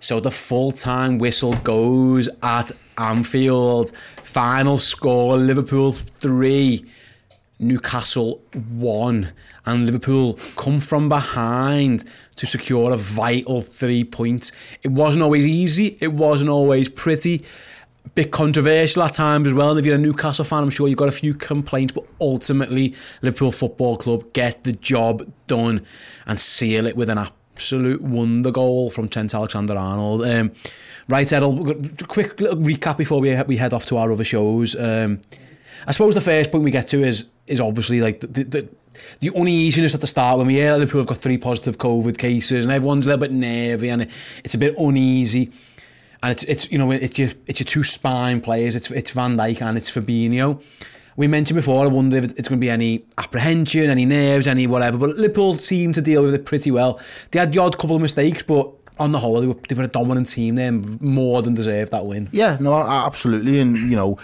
So the full time whistle goes at Anfield. Final score Liverpool 3, Newcastle 1. And Liverpool come from behind to secure a vital three points. It wasn't always easy, it wasn't always pretty. Bit controversial at times as well. And if you're a Newcastle fan, I'm sure you've got a few complaints, but ultimately, Liverpool Football Club get the job done and seal it with an absolute wonder goal from Trent Alexander-Arnold. Um, right, Errol, quick little recap before we we head off to our other shows. Um, I suppose the first point we get to is is obviously like the, the the uneasiness at the start when we hear Liverpool have got three positive COVID cases and everyone's a little bit nervy and it's a bit uneasy. And it's it's you know it's your it's your two spine players. It's it's Van Dijk and it's Fabinho. We mentioned before. I wonder if it's going to be any apprehension, any nerves, any whatever. But Liverpool seem to deal with it pretty well. They had the odd couple of mistakes, but on the whole, they were, they were a dominant team. They more than deserved that win. Yeah, no, absolutely. And you know,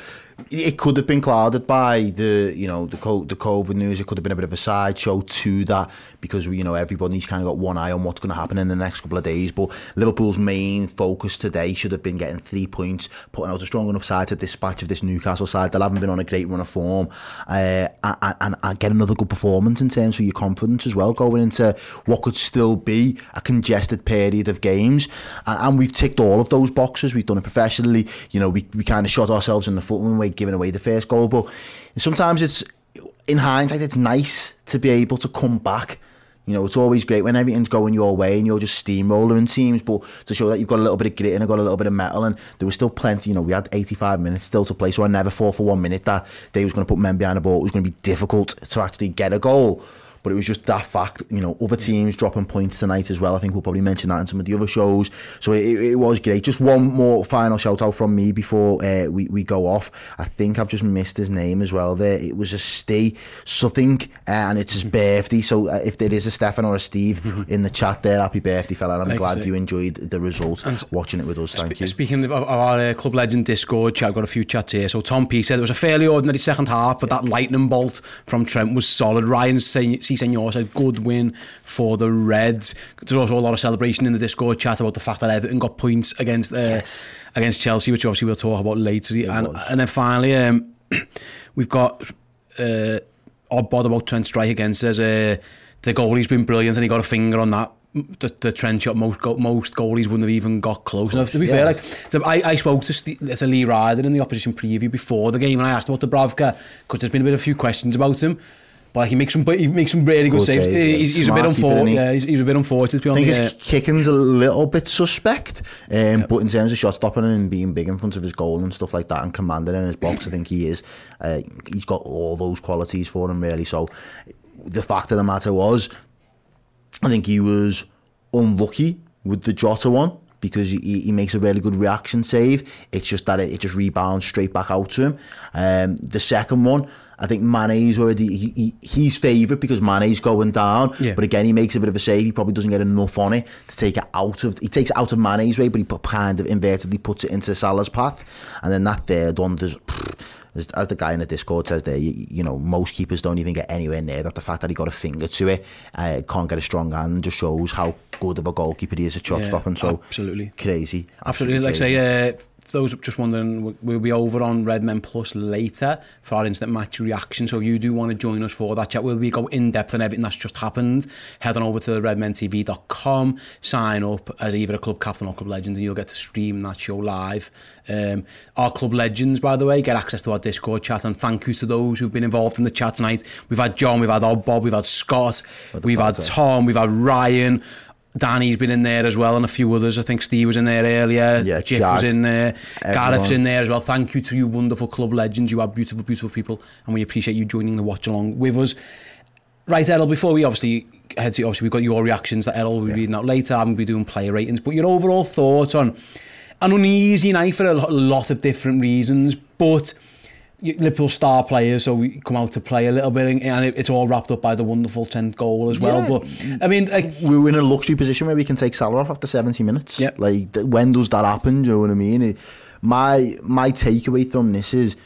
it could have been clouded by the you know the the COVID news. It could have been a bit of a sideshow to that because you know everybody's kind of got one eye on what's going to happen in the next couple of days. But Liverpool's main focus today should have been getting three points, putting out a strong enough side to dispatch of this Newcastle side that haven't been on a great run of form, uh, and, and, and get another good performance in terms of your confidence as well going into what could still be a congested period of games. And, and we've ticked all of those boxes. We've done it professionally. You know, we, we kind of shot ourselves in the foot when we giving away the first goal. But sometimes it's, in hindsight, it's nice to be able to come back. You know, it's always great when everything's going your way and you're just steamrolling teams, but to show that you've got a little bit of grit and I got a little bit of metal, and there was still plenty. You know, we had 85 minutes still to play, so I never thought for one minute that they was going to put men behind the ball. It was going to be difficult to actually get a goal but it was just that fact. You know, other teams dropping points tonight as well. I think we'll probably mention that in some of the other shows. So it, it was great. Just one more final shout out from me before uh, we, we go off. I think I've just missed his name as well there. It was a Stay something uh, and it's his birthday. So uh, if there is a Stefan or a Steve in the chat there, happy birthday, fella. And I'm glad you enjoyed the result and watching it with us. Thank you. Speaking of our uh, Club Legend Discord chat, I've got a few chats here. So Tom P said it was a fairly ordinary second half, but that lightning bolt from Trent was solid. Ryan C. Senor said good win for the Reds. There's also a lot of celebration in the Discord chat about the fact that Everton got points against uh, yes. against Chelsea, which obviously we'll talk about later. and, and then finally, um, we've got uh, odd bod about Trent Strike again says uh, the goalie's been brilliant and he got a finger on that the, the Trent shot most most goalies wouldn't have even got close enough to be yeah. fair like to, I, I spoke to, St- to Lee Ryder in the opposition preview before the game and I asked about Dubravka because there's been a bit of a few questions about him but he makes some he makes some really good, good saves. Save. He's, he's a bit unfortunate. Yeah, he's, he's, a bit unfortunate. To be honest. I think his kicking's a little bit suspect, um, yeah. but in terms of shot stopping and being big in front of his goal and stuff like that, and commanding in his box, I think he is. Uh, he's got all those qualities for him really. So the fact of the matter was, I think he was unlucky with the Jota one because he, he makes a really good reaction save. It's just that it, it just rebounds straight back out to him. Um, the second one, I think Mane's already he, he, he's favourite because Mane's going down. Yeah. But again, he makes a bit of a save. He probably doesn't get enough on it to take it out of. He takes it out of Mane's way, but he put, kind of invertedly puts it into Salah's path. And then that third one, there's. As, as the guy in the Discord says there, you, you, know, most keepers don't even get anywhere near that. The fact that he got a finger to it, uh, can't get a strong hand, just shows how good of a goalkeeper he is at shot yeah, stopping. So absolutely crazy. Absolutely, absolutely like crazy. say, uh, For those just wondering, we'll be over on Red Men Plus later for our instant match reaction. So if you do want to join us for that chat, we'll be go in depth on everything that's just happened. Head on over to redmentv.com, sign up as either a club captain or club legend, and you'll get to stream that show live. Um, our club legends, by the way, get access to our Discord chat. And thank you to those who've been involved in the chat tonight. We've had John, we've had Bob, we've had Scott, we've had Tom, we've had Ryan. Danny's been in there as well, and a few others. I think Steve was in there earlier. Yeah, Jeff was in there. everyone. Gareth's in there as well. Thank you to you wonderful club legends. You are beautiful, beautiful people, and we appreciate you joining the watch along with us. Right, Errol, before we obviously head to, obviously we've got your reactions that Errol will be reading out later. I'm going to be doing player ratings, but your overall thoughts on an uneasy night for a lot of different reasons, but Liverpool star players, so we come out to play a little bit, and- and it- it's all wrapped up by the wonderful 10th goal as well. Yeah. But I mean, like, we're in a luxury position where we can take Salah off after 70 minutes. Yeah. Like, when does that happen? Do you know what I mean? It, my my takeaway from this is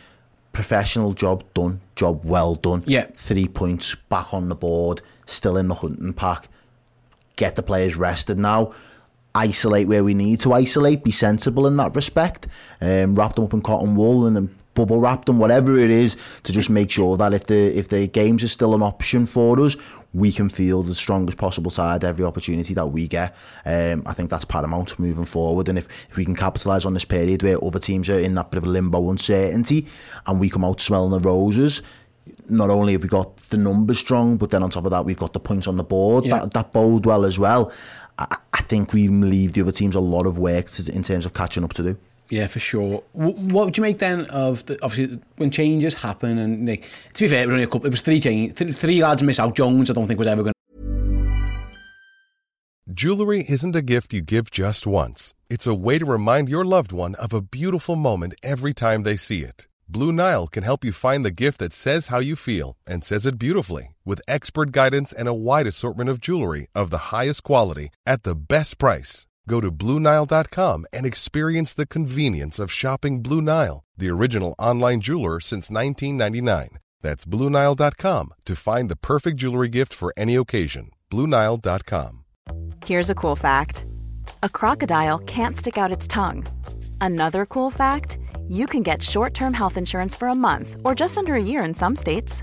professional job done, job well done. Yeah. Three points back on the board, still in the hunting pack. Get the players rested now. Isolate where we need to isolate. Be sensible in that respect. Um, wrap them up in cotton wool and then bubble wrap them, whatever it is, to just make sure that if the if the games are still an option for us, we can feel the strongest possible side every opportunity that we get. Um, I think that's paramount moving forward. And if, if we can capitalise on this period where other teams are in that bit of limbo uncertainty and we come out smelling the roses, not only have we got the numbers strong, but then on top of that, we've got the points on the board Yeah. that, that bode well as well. I, I think we leave the other teams a lot of work to, in terms of catching up to do. Yeah, for sure. What would you make then of the, obviously when changes happen and like to be fair, it was only a couple. It was three change, th- three lads miss out. Jones, I don't think was ever going. Jewelry isn't a gift you give just once. It's a way to remind your loved one of a beautiful moment every time they see it. Blue Nile can help you find the gift that says how you feel and says it beautifully with expert guidance and a wide assortment of jewelry of the highest quality at the best price. Go to BlueNile.com and experience the convenience of shopping Blue Nile, the original online jeweler since 1999. That's BlueNile.com to find the perfect jewelry gift for any occasion. BlueNile.com. Here's a cool fact a crocodile can't stick out its tongue. Another cool fact you can get short term health insurance for a month or just under a year in some states.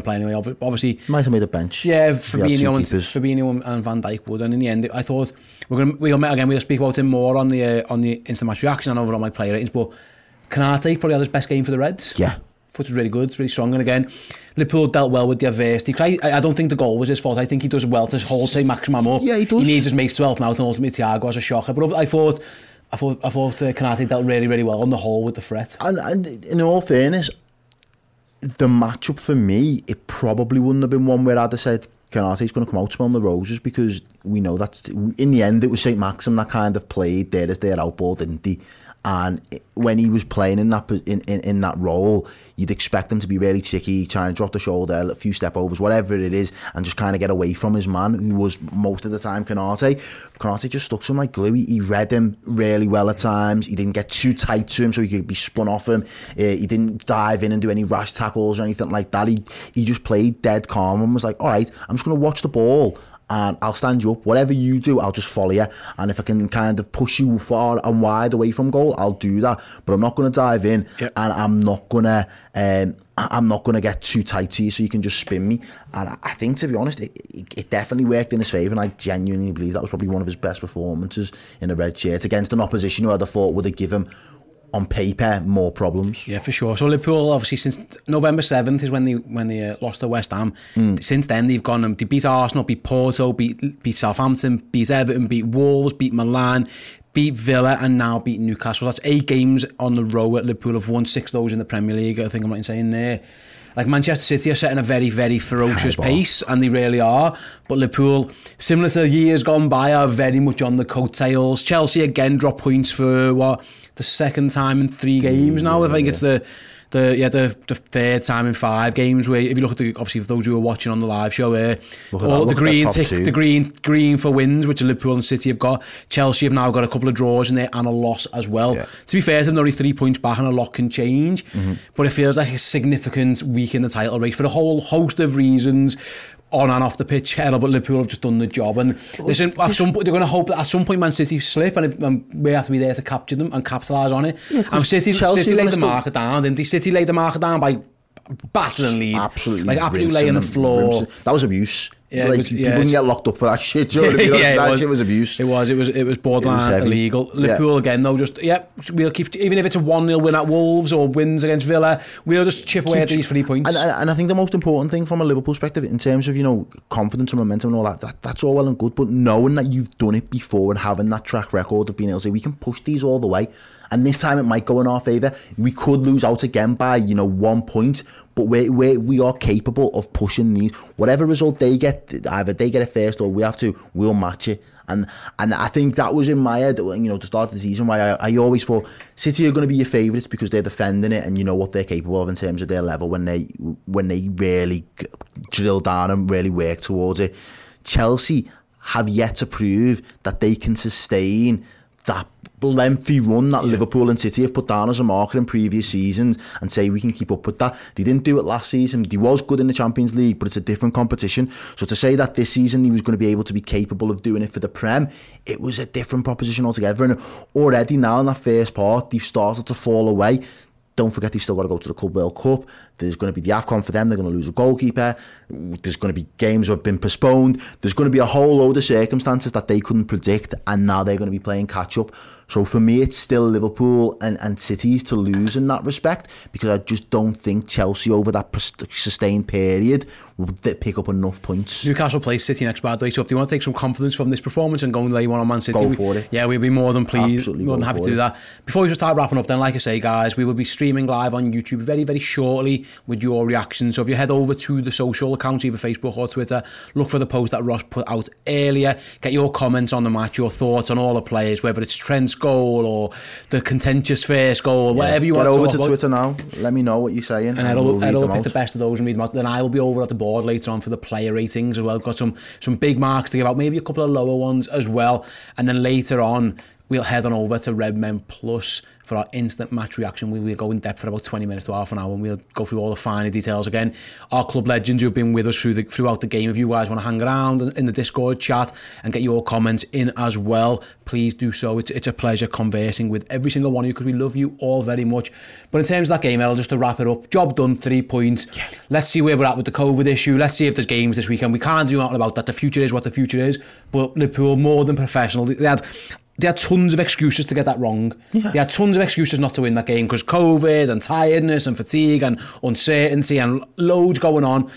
to play anyway. Obviously, might have made a bench. Yeah, Fabinho and keepers. Fabinho and Van Dijk would, and in the end, I thought we're going we'll again. We'll speak about him more on the uh, on the instant match reaction and overall my player ratings. But Canate probably had his best game for the Reds. Yeah. Foot was really good, really strong. And again, Liverpool dealt well with the adversity. I, I, I don't think the goal was his fault. I think he does well to hold, say, maximum up. Yeah, he does. He needs his mates to help him out and ultimately Thiago as a shocker. But I thought I thought, I thought uh, Canati dealt really, really well on the whole with the threat. And, and in all fairness, the matchup for me, it probably wouldn't have been one where I'd have said Konaté's going to come out smelling the roses because we know that's in the end it was St Maxim that kind of played there as their outball, didn't he? And when he was playing in that in, in, in that role, you'd expect him to be really tricky, trying to drop the shoulder, a few step overs, whatever it is, and just kind of get away from his man, who was most of the time Konaté. Konaté just stuck to him like glue. He, he read him really well at times. He didn't get too tight to him so he could be spun off him. Uh, he didn't dive in and do any rash tackles or anything like that. He he just played dead calm and was like, all right, I'm just going to watch the ball and I'll stand you up. Whatever you do, I'll just follow you. And if I can kind of push you far and wide away from goal, I'll do that. But I'm not going to dive in, Yep. and I'm not gonna. Um, I- I'm not going to get too tight to you so you can just spin me. And I- I think, to be honest, it, it, it definitely worked in his favour. And I genuinely believe that was probably one of his best performances in a red shirt against an opposition who I'd have thought would have given, on paper, more problems. Yeah, for sure. So Liverpool, obviously, since November seventh is when they when they uh, lost to West Ham. Since then, they've gone and they beat Arsenal, beat Porto, beat beat Southampton, beat Everton, beat Wolves, beat Milan, beat Villa, and now beat Newcastle. That's eight games on the row at Liverpool. Have won six of those in the Premier League. I think I'm right in saying there. Like Manchester City are setting a very, very ferocious High pace, and they really are. But Liverpool, similar to years gone by, are very much on the coattails. Chelsea again drop points for what the second time in three games now. I think it's the the yeah the, the third time in five games. Where if you look at the obviously for those who are watching on the live show, uh, all that, the green tick, two. the green green for wins, which Liverpool and City have got. Chelsea have now got a couple of draws in there and a loss as well. Yeah. To be fair they're only three points back and a lot can change. Mm-hmm. But it feels like a significant week in the title race for a whole host of reasons. on and off the pitch hell, but Liverpool have just done the job. And listen, at some point, they're going to hope that at some point Man City slip and, and um, we have to be there to capture them and capitalise on it. Yeah, and City, Chelsea City laid the market down, didn't they? City laid the market down by battling lead. Absolutely. Like, absolutely laying the floor. Rinsing. That was abuse. Yeah, like, was- people yeah, can it's- get locked up for that shit. Do you know what I mean? it that shit was abuse. It was. It was. It was borderline heavy. illegal. Yeah. Liverpool again, though. Just yeah, we'll keep. Even if it's a one 0 win at Wolves or wins against Villa, we'll just chip away at these three points. And, and, and I think the most important thing from a Liverpool perspective, in terms of you know confidence and momentum and all that, that, that's all well and good. But knowing that you've done it before and having that track record of being able to say we can push these all the way, and this time it might go in our favour. We could lose out again by you know one point, but we we we are capable of pushing these. Whatever result they get, either they get it first or we have to, we'll match it. And and I think that was in my head, you know, to start the season, why I, I always thought City are going to be your favourites because they're defending it and you know what they're capable of in terms of their level when they when they really drill down and really work towards it. Chelsea have yet to prove that they can sustain that lengthy run that Liverpool and City have put down as a marker in previous seasons and say we can keep up with that. They didn't do it last season. He was good in the Champions League, but it's a different competition. So to say that this season he was going to be able to be capable of doing it for the Prem, it was a different proposition altogether. And already now in that first part, they've started to fall away. Don't forget they've still got to go to the Club World Cup. There's going to be the AFCON for them. They're going to lose a goalkeeper. There's going to be games that have been postponed. There's going to be a whole load of circumstances that they couldn't predict, and now they're going to be playing catch up. So for me, it's still Liverpool and, and City's to lose in that respect because I just don't think Chelsea over that sustained period will th- pick up enough points. Newcastle plays City next bad day, so if they want to take some confidence from this performance and go and lay one on Man City, Go we- for it. yeah, we'd be more than pleased, Absolutely more than happy to do it. that. Before we just start wrapping up, then, like I say, guys, we will be streaming live on YouTube very, very shortly with your reactions. So if you head over to the social accounts, either Facebook or Twitter, look for the post that Ross put out earlier. Get your comments on the match, your thoughts on all the players, whether it's Trent's goal or the contentious first goal, whatever you Get want over to to talk about. Twitter now. Let me know what you're saying. And I'll we'll Ed'll pick out. the best of those and read them out. Then I will be over at the board later on for the player ratings as well. Got some some big marks to give out, maybe a couple of lower ones as well. And then later on, we'll head on over to Red Men Plus for our instant match reaction. We will go in depth for about 20 minutes to half an hour and we'll go through all the finer details again. Our club legends who've been with us through the, throughout the game. If you guys want to hang around in the Discord chat and get your comments in as well, please do so. It's, it's a pleasure conversing with every single one of you because we love you all very much. But in terms of that game, Errol, just to wrap it up, job done, three points. Let's see where we're at with the COVID issue. Let's see if there's games this weekend. We can't do anything about that. The future is what the future is. But Liverpool, more than professional. They had they had tons of excuses to get that wrong. They had tons of excuses not to win that game because COVID and tiredness and fatigue and uncertainty and loads going on.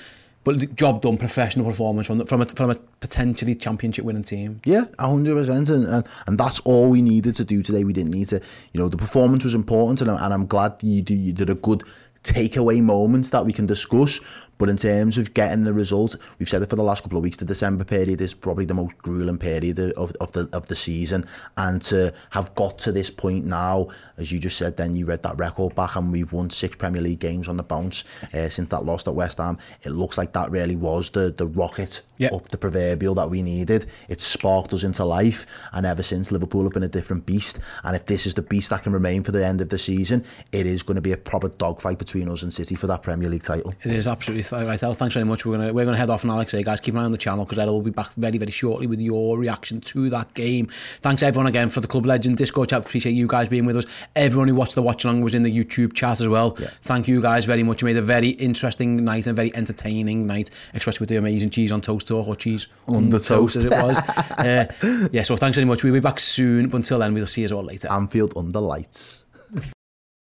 But job done, professional performance from from a, from a potentially championship winning team. Yeah, hundred percent, and and and that's all we needed to do today. We didn't need to, you know, the performance was important, and, I'm- and I'm glad you, you did a good takeaway moments that we can discuss. But in terms of getting the result, we've said it for the last couple of weeks. The December period is probably the most grueling period of, of the of the season, and to have got to this point now, as you just said, then you read that record back, and we've won six Premier League games on the bounce uh, since that loss at West Ham. It looks like that really was the the rocket Yep. up the proverbial that we needed. It sparked us into life, and ever since Liverpool have been a different beast. And if this is the beast that can remain for the end of the season, it is going to be a proper dogfight between us and City for that Premier League title. It is absolutely right, Al, thanks very much. We're gonna we're gonna head off now. Like I say, guys, keep an eye on the channel because Errol will be back very very shortly with your reaction to that game. Thanks everyone again for the Club Legend Discord chat. Appreciate you guys being with us. Everyone who watched the watch along was in the YouTube chat as well. Yeah. Thank you guys very much. You made a very interesting night and very entertaining night, especially with the amazing cheese on toast talk or cheese on the the toast, toast. as it was. uh, yeah, so thanks very much. We'll be back soon. But until then, we'll see you all later. Anfield under lights.